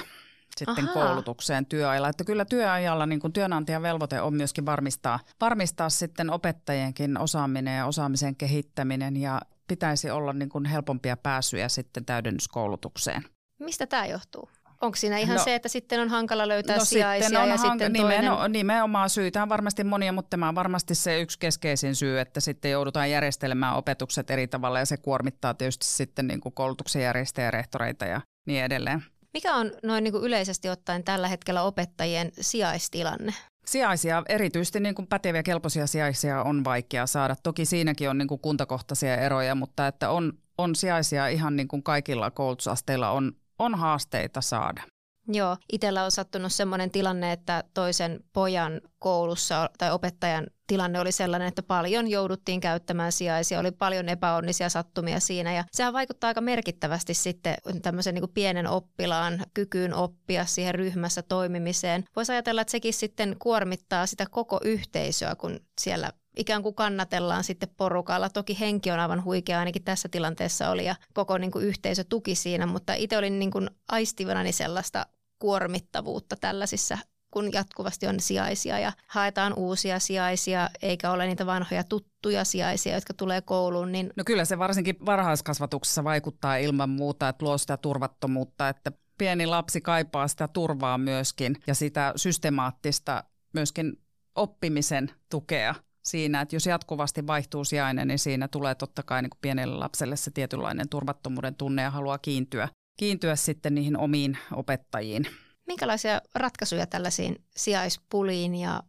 sitten Ahaa. koulutukseen työajalla. Että kyllä työajalla niin kuin työnantajan velvoite on myöskin varmistaa, varmistaa sitten opettajienkin osaaminen ja osaamisen kehittäminen ja pitäisi olla niin kuin helpompia pääsyjä sitten täydennyskoulutukseen. Mistä tämä johtuu? Onko siinä ihan no, se, että sitten on hankala löytää no sijaisia sitten on ja hank- sitten toinen... Nimenomaan syitä on varmasti monia, mutta tämä on varmasti se yksi keskeisin syy, että sitten joudutaan järjestelemään opetukset eri tavalla ja se kuormittaa tietysti sitten niin kuin koulutuksen järjestäjä, rehtoreita ja niin edelleen. Mikä on noin niin kuin yleisesti ottaen tällä hetkellä opettajien sijaistilanne? Sijaisia, erityisesti niin kuin päteviä kelpoisia sijaisia on vaikea saada. Toki siinäkin on niin kuin kuntakohtaisia eroja, mutta että on, on sijaisia ihan niin kuin kaikilla koulutusasteilla on, on haasteita saada. Joo, itsellä on sattunut sellainen tilanne, että toisen pojan koulussa tai opettajan tilanne oli sellainen, että paljon jouduttiin käyttämään sijaisia, oli paljon epäonnisia sattumia siinä ja sehän vaikuttaa aika merkittävästi sitten tämmöisen niin kuin pienen oppilaan kykyyn oppia siihen ryhmässä toimimiseen. Voisi ajatella, että sekin sitten kuormittaa sitä koko yhteisöä, kun siellä ikään kuin kannatellaan sitten porukalla. Toki henki on aivan huikea, ainakin tässä tilanteessa oli ja koko niin kuin yhteisö tuki siinä, mutta itse olin niin kuin aistivanani sellaista kuormittavuutta tällaisissa kun jatkuvasti on sijaisia ja haetaan uusia sijaisia, eikä ole niitä vanhoja tuttuja sijaisia, jotka tulee kouluun. Niin... No kyllä se varsinkin varhaiskasvatuksessa vaikuttaa ilman muuta, että luo sitä turvattomuutta, että pieni lapsi kaipaa sitä turvaa myöskin ja sitä systemaattista myöskin oppimisen tukea siinä, että jos jatkuvasti vaihtuu sijainen, niin siinä tulee totta kai niin kuin pienelle lapselle se tietynlainen turvattomuuden tunne ja haluaa kiintyä, kiintyä sitten niihin omiin opettajiin. Minkälaisia ratkaisuja tällaisiin sijaispuliin ja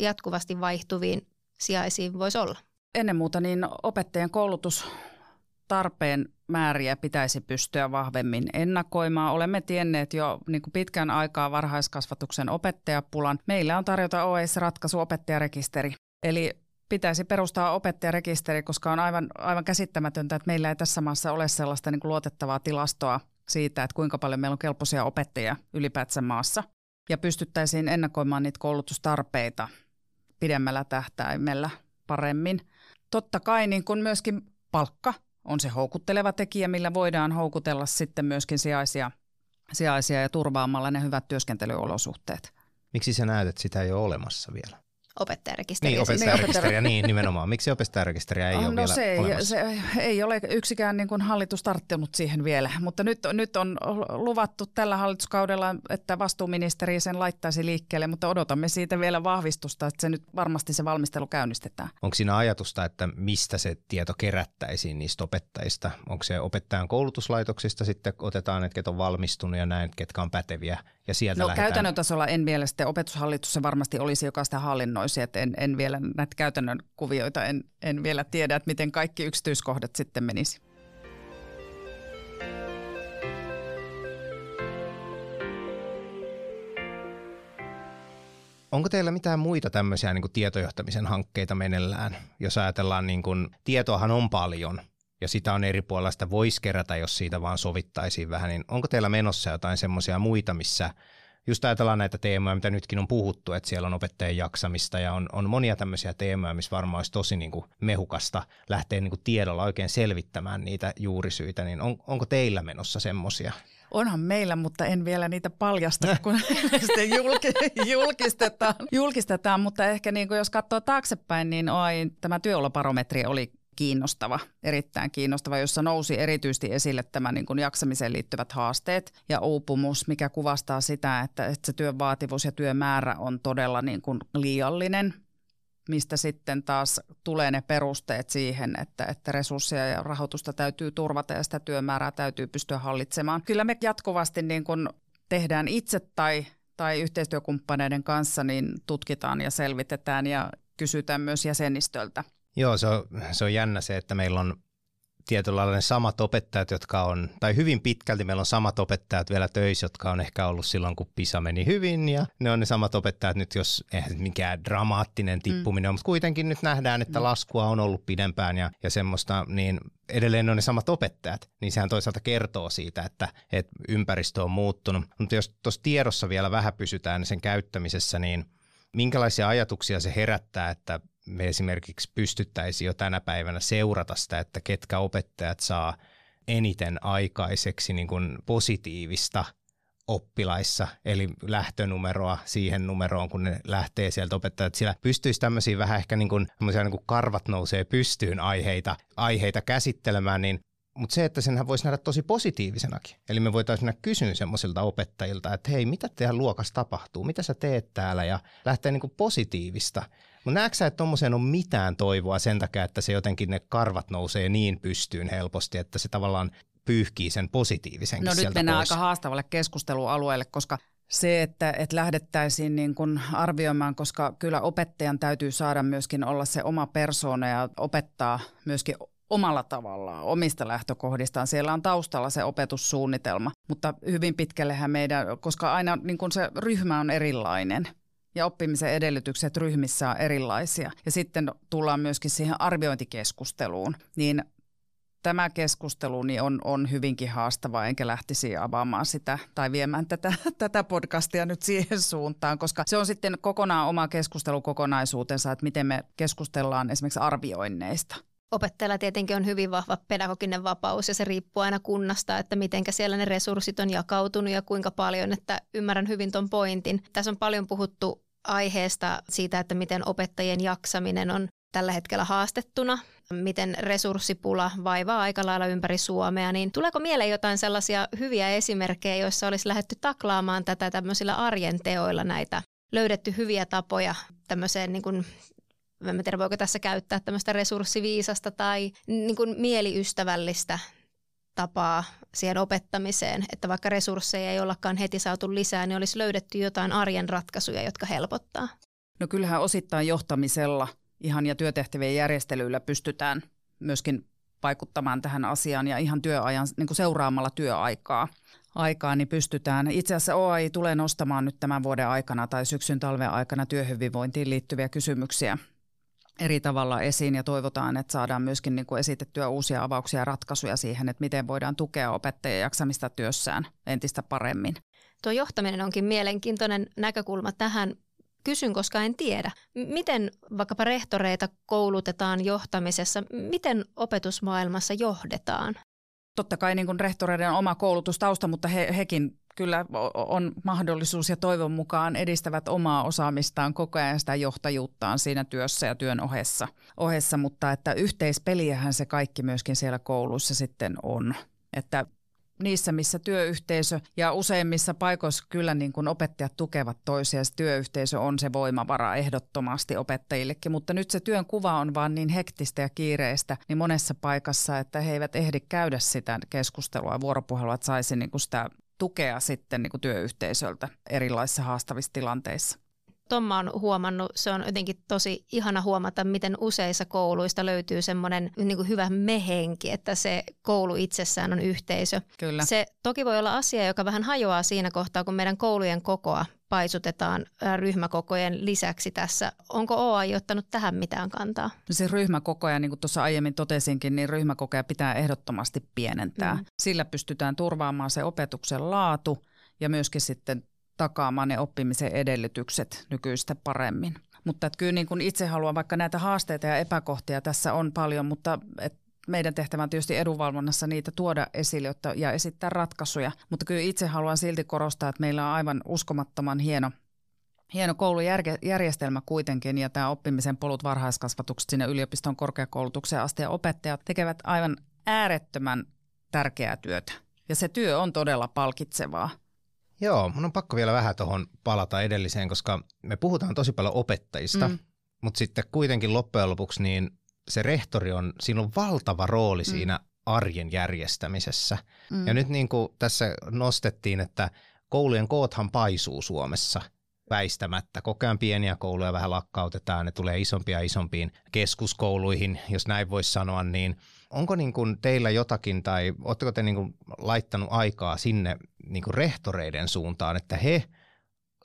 jatkuvasti vaihtuviin sijaisiin voisi olla? Ennen muuta niin opettajan koulutus tarpeen määriä pitäisi pystyä vahvemmin ennakoimaan. Olemme tienneet jo niin kuin pitkän aikaa varhaiskasvatuksen opettajapulan. Meillä on tarjota OES-ratkaisu opettajarekisteri. Eli pitäisi perustaa opettajarekisteri, koska on aivan, aivan käsittämätöntä, että meillä ei tässä maassa ole sellaista niin kuin luotettavaa tilastoa siitä, että kuinka paljon meillä on kelpoisia opettajia ylipäätään maassa. Ja pystyttäisiin ennakoimaan niitä koulutustarpeita pidemmällä tähtäimellä paremmin. Totta kai niin kuin myöskin palkka on se houkutteleva tekijä, millä voidaan houkutella sitten myöskin sijaisia, sijaisia ja turvaamalla ne hyvät työskentelyolosuhteet. Miksi sä näet, että sitä ei ole olemassa vielä? Opettajarekisteriä. Niin, opettajarekisteriä, niin nimenomaan. Miksi opettajarekisteriä ei oh, ole no vielä se ei, se ei ole yksikään niin kuin hallitus tarttunut siihen vielä, mutta nyt, nyt on luvattu tällä hallituskaudella, että vastuuministeri sen laittaisi liikkeelle, mutta odotamme siitä vielä vahvistusta, että se nyt varmasti se valmistelu käynnistetään. Onko siinä ajatusta, että mistä se tieto kerättäisiin niistä opettajista? Onko se opettajan koulutuslaitoksista sitten otetaan, että ketkä on valmistunut ja näin, ketkä on päteviä ja sieltä No lähdetään... käytännön tasolla en vielä sitten opetushallitus se varmasti olisi, joka sitä hallinnoi sanoisin, että en, en vielä näitä käytännön kuvioita, en, en vielä tiedä, että miten kaikki yksityiskohdat sitten menisi. Onko teillä mitään muita tämmöisiä niin kuin tietojohtamisen hankkeita menellään? Jos ajatellaan, niin kuin, tietoahan on paljon ja sitä on eri puolella, sitä voisi kerätä, jos siitä vaan sovittaisiin vähän, niin onko teillä menossa jotain semmoisia muita, missä just ajatellaan näitä teemoja, mitä nytkin on puhuttu, että siellä on opettajien jaksamista ja on, on monia tämmöisiä teemoja, missä varmaan olisi tosi niin kuin mehukasta lähteä niin kuin tiedolla oikein selvittämään niitä juurisyitä, niin on, onko teillä menossa semmoisia? Onhan meillä, mutta en vielä niitä paljasta, kun *laughs* sitten julkistetaan. julkistetaan. Mutta ehkä niin kuin jos katsoo taaksepäin, niin oi, tämä työoloparometri oli kiinnostava, erittäin kiinnostava, jossa nousi erityisesti esille tämä niin kuin jaksamiseen liittyvät haasteet ja uupumus, mikä kuvastaa sitä, että, että se työn vaativuus ja työmäärä on todella niin kuin liiallinen, mistä sitten taas tulee ne perusteet siihen, että, että resursseja ja rahoitusta täytyy turvata ja sitä työmäärää täytyy pystyä hallitsemaan. Kyllä me jatkuvasti niin kuin tehdään itse tai, tai yhteistyökumppaneiden kanssa, niin tutkitaan ja selvitetään ja kysytään myös jäsenistöltä Joo, se on, se on jännä se, että meillä on tietynlainen samat opettajat, jotka on, tai hyvin pitkälti meillä on samat opettajat vielä töissä, jotka on ehkä ollut silloin, kun PISA meni hyvin, ja ne on ne samat opettajat nyt, jos eihän mikään dramaattinen tippuminen mm. on, mutta kuitenkin nyt nähdään, että mm. laskua on ollut pidempään ja, ja semmoista, niin edelleen on ne samat opettajat, niin sehän toisaalta kertoo siitä, että, että ympäristö on muuttunut. Mutta jos tuossa tiedossa vielä vähän pysytään sen käyttämisessä, niin minkälaisia ajatuksia se herättää, että me esimerkiksi pystyttäisiin jo tänä päivänä seurata sitä, että ketkä opettajat saa eniten aikaiseksi niin kuin positiivista oppilaissa, eli lähtönumeroa siihen numeroon, kun ne lähtee sieltä opettajat. Sillä pystyisi tämmöisiä vähän ehkä niin kuin, niin kuin karvat nousee pystyyn aiheita, aiheita käsittelemään, niin mutta se, että senhän voisi nähdä tosi positiivisenakin. Eli me voitaisiin mennä kysyä semmoisilta opettajilta, että hei, mitä teidän luokassa tapahtuu, mitä sä teet täällä ja lähteä niin kuin positiivista. Mutta näetkö sä, että tuommoiseen on mitään toivoa sen takia, että se jotenkin ne karvat nousee niin pystyyn helposti, että se tavallaan pyyhkii sen positiivisen No nyt mennään pois. aika haastavalle keskustelualueelle, koska se, että, että lähdettäisiin niin kuin arvioimaan, koska kyllä opettajan täytyy saada myöskin olla se oma persoona ja opettaa myöskin omalla tavallaan, omista lähtökohdistaan. Siellä on taustalla se opetussuunnitelma, mutta hyvin pitkällehän meidän, koska aina niin kuin se ryhmä on erilainen ja oppimisen edellytykset ryhmissä on erilaisia. Ja sitten tullaan myöskin siihen arviointikeskusteluun, niin tämä keskustelu niin on, on hyvinkin haastava, enkä lähtisi avaamaan sitä tai viemään tätä, *laughs* tätä podcastia nyt siihen suuntaan, koska se on sitten kokonaan oma keskustelukokonaisuutensa, että miten me keskustellaan esimerkiksi arvioinneista. Opettajalla tietenkin on hyvin vahva pedagoginen vapaus ja se riippuu aina kunnasta, että miten siellä ne resurssit on jakautunut ja kuinka paljon, että ymmärrän hyvin ton pointin. Tässä on paljon puhuttu aiheesta siitä, että miten opettajien jaksaminen on tällä hetkellä haastettuna, miten resurssipula vaivaa aika lailla ympäri Suomea, niin tuleeko mieleen jotain sellaisia hyviä esimerkkejä, joissa olisi lähdetty taklaamaan tätä tämmöisillä arjen teoilla näitä löydetty hyviä tapoja tämmöiseen niin kuin en tiedä voiko tässä käyttää tämmöistä resurssiviisasta tai niin kuin mieliystävällistä tapaa siihen opettamiseen, että vaikka resursseja ei ollakaan heti saatu lisää, niin olisi löydetty jotain arjen ratkaisuja, jotka helpottaa. No kyllähän osittain johtamisella ihan ja työtehtävien järjestelyillä pystytään myöskin vaikuttamaan tähän asiaan ja ihan työajan niin kuin seuraamalla työaikaa aikaa, niin pystytään. Itse asiassa OAI tulee nostamaan nyt tämän vuoden aikana tai syksyn talven aikana työhyvinvointiin liittyviä kysymyksiä eri tavalla esiin ja toivotaan, että saadaan myöskin niin kuin esitettyä uusia avauksia ja ratkaisuja siihen, että miten voidaan tukea opettajien jaksamista työssään entistä paremmin. Tuo johtaminen onkin mielenkiintoinen näkökulma tähän. Kysyn, koska en tiedä. Miten vaikkapa rehtoreita koulutetaan johtamisessa? Miten opetusmaailmassa johdetaan? Totta kai niin kuin rehtoreiden oma koulutustausta, mutta he, hekin kyllä on mahdollisuus ja toivon mukaan edistävät omaa osaamistaan koko ajan sitä johtajuuttaan siinä työssä ja työn ohessa, ohessa mutta että yhteispeliähän se kaikki myöskin siellä koulussa sitten on. Että niissä, missä työyhteisö ja useimmissa paikoissa kyllä niin kuin opettajat tukevat toisia, se työyhteisö on se voimavara ehdottomasti opettajillekin, mutta nyt se työn kuva on vaan niin hektistä ja kiireistä niin monessa paikassa, että he eivät ehdi käydä sitä keskustelua ja vuoropuhelua, että saisi niin kuin sitä tukea sitten niin kuin työyhteisöltä erilaisissa haastavissa tilanteissa. Tomma on huomannut, se on jotenkin tosi ihana huomata, miten useissa kouluista löytyy semmoinen niin kuin hyvä mehenki, että se koulu itsessään on yhteisö. Kyllä. Se toki voi olla asia, joka vähän hajoaa siinä kohtaa, kun meidän koulujen kokoa paisutetaan ryhmäkokojen lisäksi tässä. Onko OAI ottanut tähän mitään kantaa? No se ryhmäkokoja, niin kuin tuossa aiemmin totesinkin, niin ryhmäkokoja pitää ehdottomasti pienentää. Mm. Sillä pystytään turvaamaan se opetuksen laatu ja myöskin sitten takaamaan ne oppimisen edellytykset nykyistä paremmin. Mutta että kyllä niin kuin itse haluan, vaikka näitä haasteita ja epäkohtia tässä on paljon, mutta et meidän tehtävä on tietysti edunvalvonnassa niitä tuoda esille ja esittää ratkaisuja. Mutta kyllä itse haluan silti korostaa, että meillä on aivan uskomattoman hieno hieno koulujärjestelmä kuitenkin ja tämä oppimisen polut varhaiskasvatukset sinne yliopiston korkeakoulutukseen asti ja opettajat tekevät aivan äärettömän tärkeää työtä. Ja se työ on todella palkitsevaa. Joo, mun on pakko vielä vähän tuohon palata edelliseen, koska me puhutaan tosi paljon opettajista, mm. mutta sitten kuitenkin loppujen lopuksi niin se rehtori on, siinä on valtava rooli mm. siinä arjen järjestämisessä. Mm. Ja nyt niin kuin tässä nostettiin, että koulujen koothan paisuu Suomessa väistämättä. Koko ajan pieniä kouluja vähän lakkautetaan, ne tulee isompia ja isompiin keskuskouluihin, jos näin voisi sanoa, niin onko niin kuin teillä jotakin tai oletteko te niin kuin laittanut aikaa sinne niin kuin rehtoreiden suuntaan, että he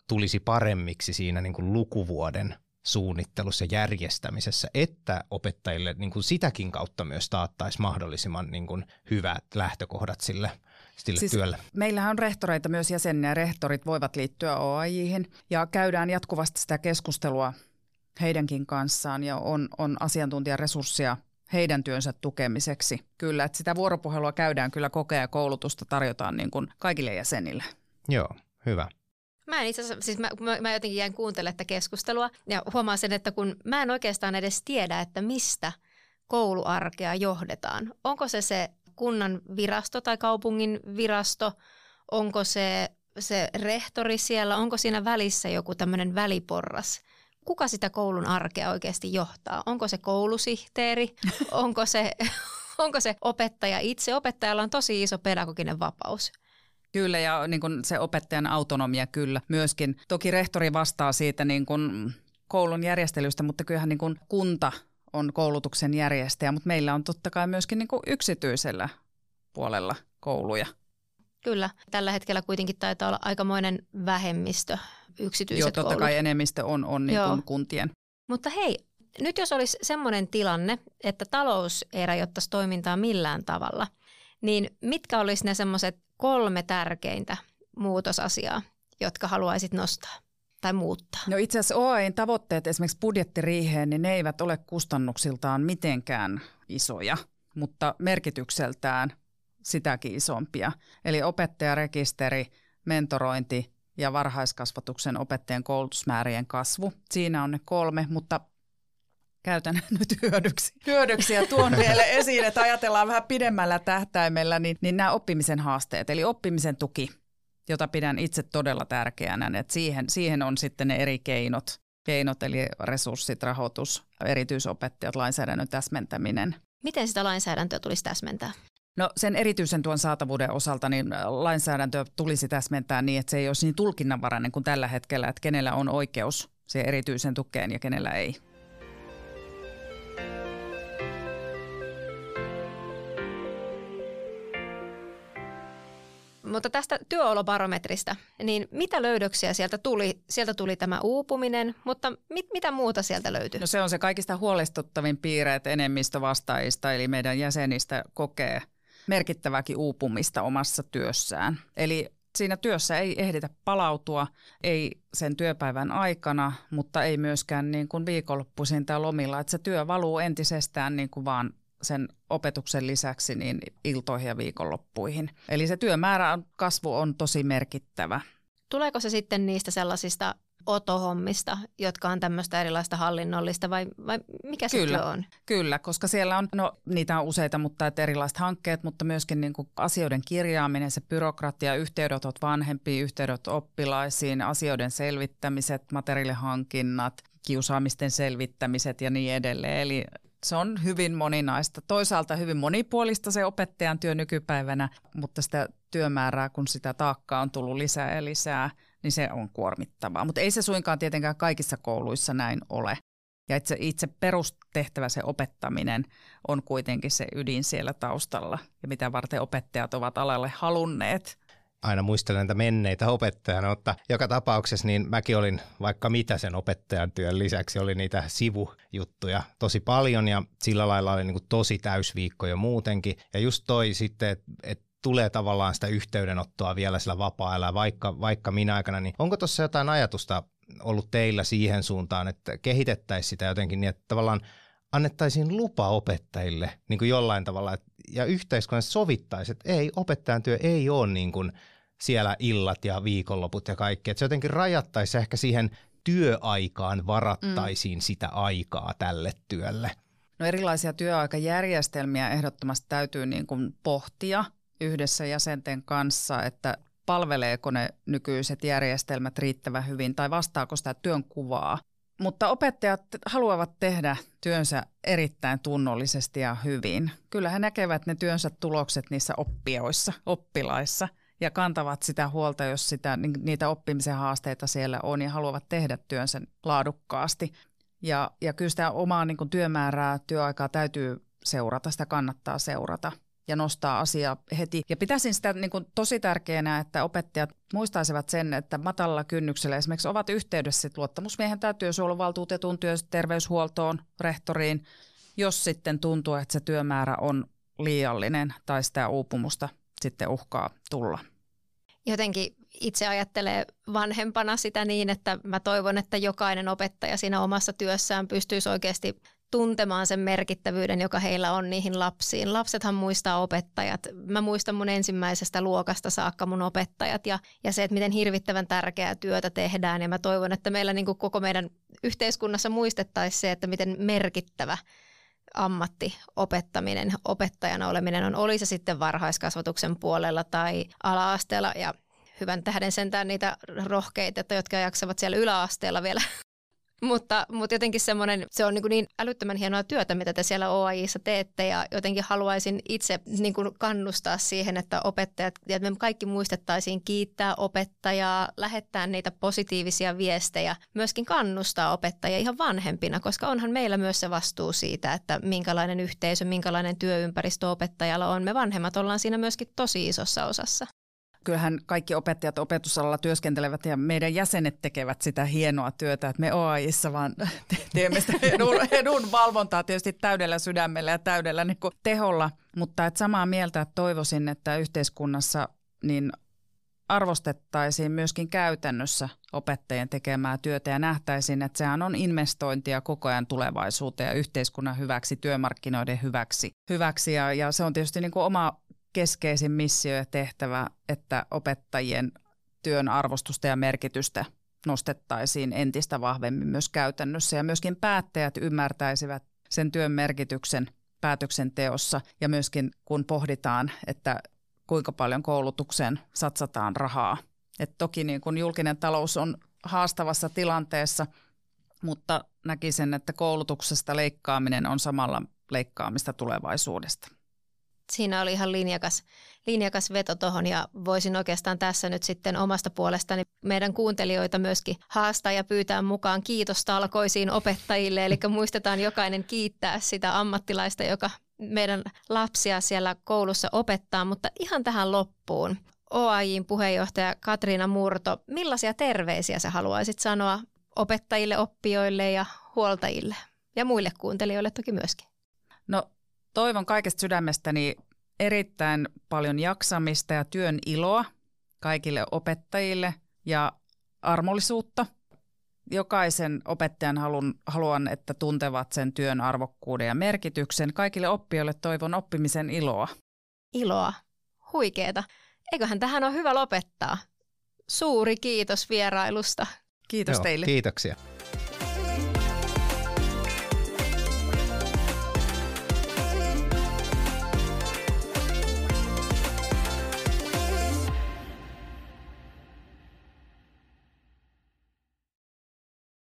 tulisi paremmiksi siinä niin kuin lukuvuoden suunnittelussa ja järjestämisessä, että opettajille niin kuin sitäkin kautta myös taattaisi mahdollisimman niin kuin hyvät lähtökohdat sille, sille siis työlle. Meillähän on rehtoreita myös jäseniä. Rehtorit voivat liittyä OAJihin ja käydään jatkuvasti sitä keskustelua heidänkin kanssaan ja on, on asiantuntijaresursseja heidän työnsä tukemiseksi. Kyllä, että sitä vuoropuhelua käydään kyllä kokea ja koulutusta tarjotaan niin kuin kaikille jäsenille. Joo, hyvä. Mä en itse asiassa, siis mä, mä, mä jotenkin jäin kuuntelemaan tätä keskustelua ja huomaan sen, että kun mä en oikeastaan edes tiedä, että mistä kouluarkea johdetaan. Onko se se kunnan virasto tai kaupungin virasto, onko se se rehtori siellä, onko siinä välissä joku tämmöinen väliporras? Kuka sitä koulun arkea oikeasti johtaa? Onko se koulusihteeri? *laughs* onko se, onko se opettaja itse? Opettajalla on tosi iso pedagoginen vapaus. Kyllä ja niin kuin se opettajan autonomia kyllä myöskin. Toki rehtori vastaa siitä niin kuin koulun järjestelystä, mutta kyllähän niin kuin kunta on koulutuksen järjestäjä, mutta meillä on totta kai myöskin niin kuin yksityisellä puolella kouluja. Kyllä, tällä hetkellä kuitenkin taitaa olla aikamoinen vähemmistö yksityiset Joo, totta koulut. kai enemmistö on, on niin kuin kuntien. Mutta hei, nyt jos olisi semmoinen tilanne, että talous ei rajoittaisi toimintaa millään tavalla, niin mitkä olisi ne semmoiset kolme tärkeintä muutosasiaa, jotka haluaisit nostaa tai muuttaa? No itse asiassa OAEin tavoitteet esimerkiksi budjettiriiheen, niin ne eivät ole kustannuksiltaan mitenkään isoja, mutta merkitykseltään sitäkin isompia. Eli opettajarekisteri, mentorointi ja varhaiskasvatuksen opettajien koulutusmäärien kasvu. Siinä on ne kolme, mutta käytän *laughs* nyt hyödyksi, hyödyksi ja tuon vielä *laughs* esiin, että ajatellaan vähän pidemmällä tähtäimellä, niin, niin nämä oppimisen haasteet, eli oppimisen tuki, jota pidän itse todella tärkeänä, että siihen, siihen on sitten ne eri keinot, keinot eli resurssit, rahoitus, erityisopettajat, lainsäädännön täsmentäminen. Miten sitä lainsäädäntöä tulisi täsmentää? No sen erityisen tuon saatavuuden osalta niin lainsäädäntö tulisi täsmentää niin, että se ei olisi niin tulkinnanvarainen kuin tällä hetkellä, että kenellä on oikeus siihen erityisen tukeen ja kenellä ei. Mutta tästä työolobarometrista, niin mitä löydöksiä sieltä tuli? Sieltä tuli tämä uupuminen, mutta mit, mitä muuta sieltä löytyi? No se on se kaikista huolestuttavin piirre, että enemmistö vastaajista, eli meidän jäsenistä kokee merkittäväkin uupumista omassa työssään. Eli siinä työssä ei ehditä palautua, ei sen työpäivän aikana, mutta ei myöskään niin kuin viikonloppuisin tai lomilla, että se työ valuu entisestään niin kuin vaan sen opetuksen lisäksi niin iltoihin ja viikonloppuihin. Eli se työmäärä kasvu on tosi merkittävä. Tuleeko se sitten niistä sellaisista otohommista, jotka on tämmöistä erilaista hallinnollista vai, vai mikä se kyllä, on? Kyllä, koska siellä on, no niitä on useita, mutta että erilaiset hankkeet, mutta myöskin niin kuin asioiden kirjaaminen, se byrokratia, yhteydenotot vanhempiin, yhteydet oppilaisiin, asioiden selvittämiset, materiaalihankinnat, kiusaamisten selvittämiset ja niin edelleen. Eli se on hyvin moninaista. Toisaalta hyvin monipuolista se opettajan työ nykypäivänä, mutta sitä työmäärää, kun sitä taakkaa on tullut lisää ja lisää, niin se on kuormittavaa. Mutta ei se suinkaan tietenkään kaikissa kouluissa näin ole. Ja itse, itse perustehtävä, se opettaminen, on kuitenkin se ydin siellä taustalla ja mitä varten opettajat ovat alalle halunneet aina muistelen näitä menneitä opettajana, mutta joka tapauksessa niin mäkin olin vaikka mitä sen opettajan työn lisäksi, oli niitä sivujuttuja tosi paljon ja sillä lailla oli niin kuin tosi täysviikko jo muutenkin. Ja just toi sitten, että et tulee tavallaan sitä yhteydenottoa vielä sillä vapaa-ajalla, vaikka, vaikka minä aikana, niin onko tuossa jotain ajatusta ollut teillä siihen suuntaan, että kehitettäisiin sitä jotenkin niin, että tavallaan annettaisiin lupa opettajille niin kuin jollain tavalla, ja yhteiskunnassa sovittaisi, että ei, opettajan työ ei ole niin kuin siellä illat ja viikonloput ja kaikki. Että se jotenkin rajattaisi ehkä siihen työaikaan varattaisiin mm. sitä aikaa tälle työlle. No erilaisia työaikajärjestelmiä ehdottomasti täytyy niin kuin pohtia yhdessä jäsenten kanssa, että palveleeko ne nykyiset järjestelmät riittävän hyvin tai vastaako sitä työn kuvaa. Mutta opettajat haluavat tehdä työnsä erittäin tunnollisesti ja hyvin. Kyllä he näkevät ne työnsä tulokset niissä oppioissa, oppilaissa – ja kantavat sitä huolta, jos sitä, niitä oppimisen haasteita siellä on ja haluavat tehdä työnsä laadukkaasti. Ja, ja kyllä sitä omaa niin kuin työmäärää, työaikaa täytyy seurata, sitä kannattaa seurata ja nostaa asiaa heti. Ja pitäisin sitä niin kuin tosi tärkeänä, että opettajat muistaisivat sen, että matalalla kynnyksellä esimerkiksi ovat yhteydessä luottamusmiehen tai työsuojeluvaltuutetun työterveyshuoltoon, rehtoriin, jos sitten tuntuu, että se työmäärä on liiallinen tai sitä uupumusta sitten uhkaa tulla jotenkin itse ajattelee vanhempana sitä niin, että mä toivon, että jokainen opettaja siinä omassa työssään pystyisi oikeasti tuntemaan sen merkittävyyden, joka heillä on niihin lapsiin. Lapsethan muistaa opettajat. Mä muistan mun ensimmäisestä luokasta saakka mun opettajat ja, ja se, että miten hirvittävän tärkeää työtä tehdään. Ja mä toivon, että meillä niin koko meidän yhteiskunnassa muistettaisiin se, että miten merkittävä ammatti, opettaminen, opettajana oleminen on, oli se sitten varhaiskasvatuksen puolella tai ala-asteella ja hyvän tähden sentään niitä rohkeita, jotka jaksavat siellä yläasteella vielä mutta, mutta jotenkin semmoinen, se on niin, niin älyttömän hienoa työtä, mitä te siellä OAIissa teette ja jotenkin haluaisin itse niin kuin kannustaa siihen, että opettajat, ja me kaikki muistettaisiin kiittää opettajaa, lähettää niitä positiivisia viestejä, myöskin kannustaa opettajia ihan vanhempina, koska onhan meillä myös se vastuu siitä, että minkälainen yhteisö, minkälainen työympäristö opettajalla on. Me vanhemmat ollaan siinä myöskin tosi isossa osassa kyllähän kaikki opettajat opetusalalla työskentelevät ja meidän jäsenet tekevät sitä hienoa työtä, että me OAIissa vaan teemme sitä edun, edun valvontaa tietysti täydellä sydämellä ja täydellä niin kuin teholla, mutta että samaa mieltä että toivoisin, että yhteiskunnassa niin arvostettaisiin myöskin käytännössä opettajien tekemää työtä ja nähtäisiin, että sehän on investointia koko ajan tulevaisuuteen ja yhteiskunnan hyväksi, työmarkkinoiden hyväksi. hyväksi ja, ja se on tietysti niin kuin oma keskeisin missio ja tehtävä, että opettajien työn arvostusta ja merkitystä nostettaisiin entistä vahvemmin myös käytännössä ja myöskin päättäjät ymmärtäisivät sen työn merkityksen päätöksenteossa ja myöskin kun pohditaan, että kuinka paljon koulutukseen satsataan rahaa. Et toki niin kun julkinen talous on haastavassa tilanteessa, mutta näkisin, että koulutuksesta leikkaaminen on samalla leikkaamista tulevaisuudesta siinä oli ihan linjakas, linjakas veto tuohon ja voisin oikeastaan tässä nyt sitten omasta puolestani meidän kuuntelijoita myöskin haastaa ja pyytää mukaan kiitostalkoisiin opettajille. Eli muistetaan jokainen kiittää sitä ammattilaista, joka meidän lapsia siellä koulussa opettaa, mutta ihan tähän loppuun. OAJin puheenjohtaja Katriina Murto, millaisia terveisiä sä haluaisit sanoa opettajille, oppijoille ja huoltajille ja muille kuuntelijoille toki myöskin? No Toivon kaikesta sydämestäni erittäin paljon jaksamista ja työn iloa kaikille opettajille ja armollisuutta. Jokaisen opettajan halun, haluan, että tuntevat sen työn arvokkuuden ja merkityksen. Kaikille oppijoille toivon oppimisen iloa. Iloa. Huikeeta. Eiköhän tähän ole hyvä lopettaa. Suuri kiitos vierailusta. Kiitos Joo, teille. Kiitoksia.